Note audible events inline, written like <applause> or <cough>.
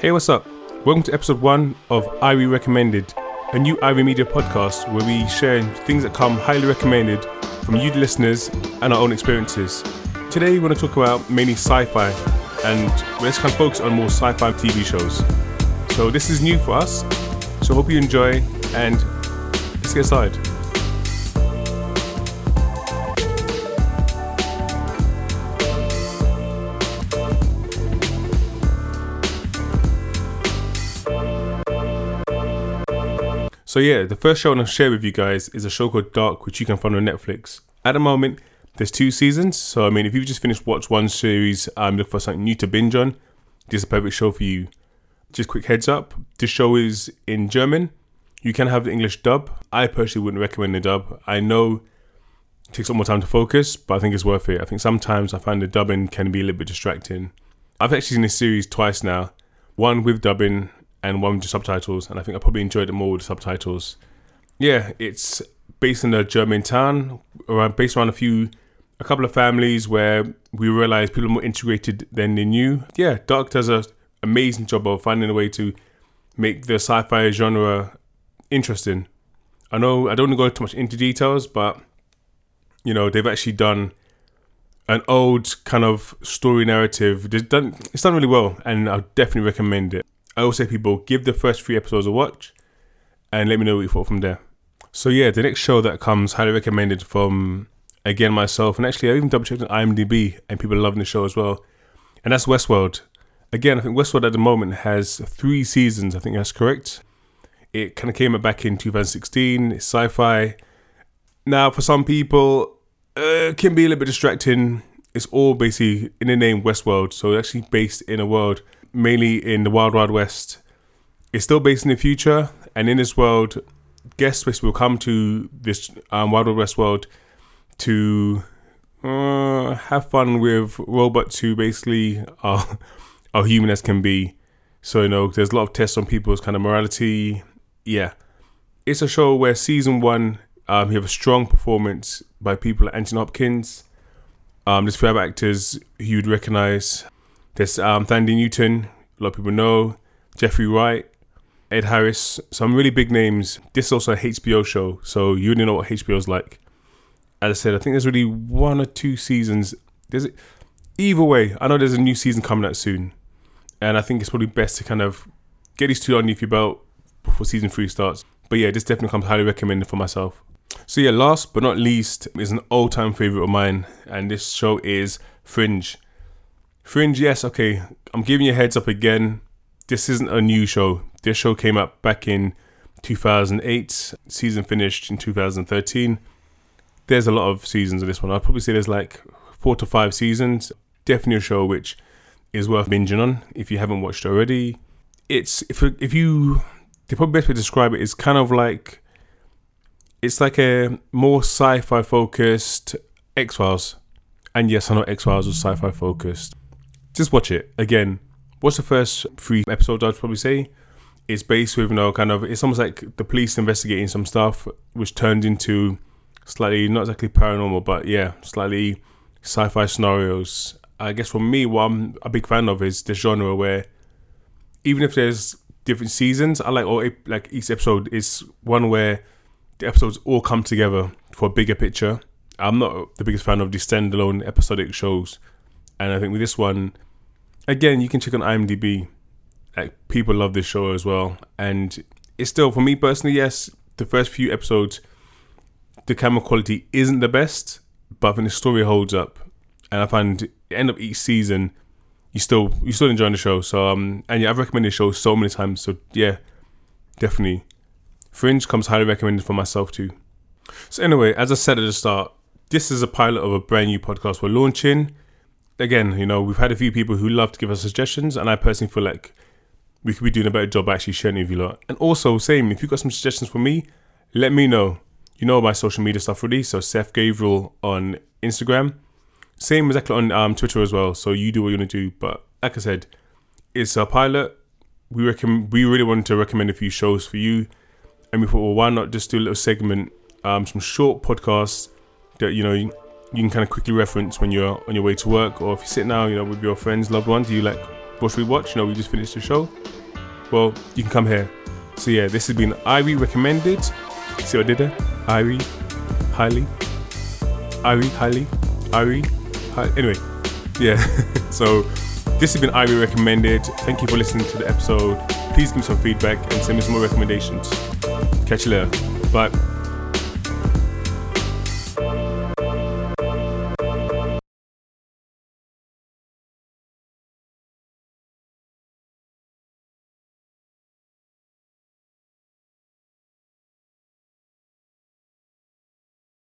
Hey, what's up? Welcome to episode one of Irie Recommended, a new Irie Media podcast where we share things that come highly recommended from you, the listeners, and our own experiences. Today, we want to talk about mainly sci fi, and let's kind of focus on more sci fi TV shows. So, this is new for us, so hope you enjoy, and let's get started. So yeah, the first show I want to share with you guys is a show called Dark, which you can find on Netflix. At the moment, there's two seasons. So I mean, if you've just finished watch one series, I'm um, looking for something new to binge on. This is a perfect show for you. Just quick heads up: this show is in German. You can have the English dub. I personally wouldn't recommend the dub. I know it takes a lot more time to focus, but I think it's worth it. I think sometimes I find the dubbing can be a little bit distracting. I've actually seen this series twice now. One with dubbing and one with the subtitles, and I think I probably enjoyed it more with subtitles. Yeah, it's based in a German town, around based around a few, a couple of families where we realize people are more integrated than they knew. Yeah, Dark does an amazing job of finding a way to make the sci-fi genre interesting. I know I don't want to go too much into details, but you know they've actually done an old kind of story narrative. It's done, it's done really well, and I definitely recommend it. I always say people give the first three episodes a watch and let me know what you thought from there. So yeah, the next show that comes highly recommended from again myself and actually I even double checked on IMDb and people are loving the show as well. And that's Westworld. Again, I think Westworld at the moment has three seasons. I think that's correct. It kind of came back in 2016. It's sci-fi. Now, for some people, uh, can be a little bit distracting. It's all basically in the name Westworld, so it's actually based in a world mainly in the Wild Wild West. It's still based in the future, and in this world, guests will come to this um, Wild Wild West world to uh, have fun with robots who basically are <laughs> are human as can be. So you know, there's a lot of tests on people's kind of morality. Yeah, it's a show where season one, um, you have a strong performance by people like Anthony Hopkins. Um, there's five actors you'd recognize. There's um, Thandie Newton, a lot of people know, Jeffrey Wright, Ed Harris, some really big names. This is also a HBO show, so you already know what HBO's like. As I said, I think there's really one or two seasons. There's either way. I know there's a new season coming out soon, and I think it's probably best to kind of get these two underneath your belt before season three starts. But yeah, this definitely comes highly recommended for myself. So yeah, last but not least is an all-time favorite of mine, and this show is Fringe. Fringe, yes, okay. I'm giving you a heads up again. This isn't a new show. This show came up back in 2008. Season finished in 2013. There's a lot of seasons of this one. I'd probably say there's like four to five seasons. Definitely a show which is worth binging on if you haven't watched already. It's if if you the probably best way to describe it is kind of like it's like a more sci-fi focused X Files. And yes, I know X Files was sci-fi focused just watch it again. Watch the first three episodes. I'd probably say it's based with you know kind of it's almost like the police investigating some stuff, which turned into slightly not exactly paranormal, but yeah, slightly sci-fi scenarios. I guess for me, what I'm a big fan of is the genre where even if there's different seasons, I like all like each episode is one where the episodes all come together for a bigger picture. I'm not the biggest fan of the standalone episodic shows, and I think with this one, again, you can check on IMDb. Like people love this show as well, and it's still for me personally. Yes, the first few episodes, the camera quality isn't the best, but I think the story holds up, and I find end of each season, you still you still enjoying the show. So um, and yeah, I've recommended the show so many times. So yeah, definitely, Fringe comes highly recommended for myself too. So anyway, as I said at the start, this is a pilot of a brand new podcast we're launching again, you know, we've had a few people who love to give us suggestions, and I personally feel like we could be doing a better job actually sharing with you lot. And also, same, if you've got some suggestions for me, let me know. You know my social media stuff already, so Seth Gabriel on Instagram. Same exactly on um, Twitter as well. So you do what you want to do. But like I said, it's a pilot. We reckon we really wanted to recommend a few shows for you, and we thought, well, why not just do a little segment, um, some short podcasts that you know you can kind of quickly reference when you're on your way to work or if you're sitting down, you know, with your friends, loved ones, you like, what should we watch? You know, we just finished the show. Well, you can come here. So yeah, this has been Irie recommended. See what I did there? Irie, highly, Irie, highly, Irie, hi- anyway, yeah. <laughs> so this has been Irie recommended. Thank you for listening to the episode. Please give me some feedback and send me some more recommendations. Catch you later. Bye.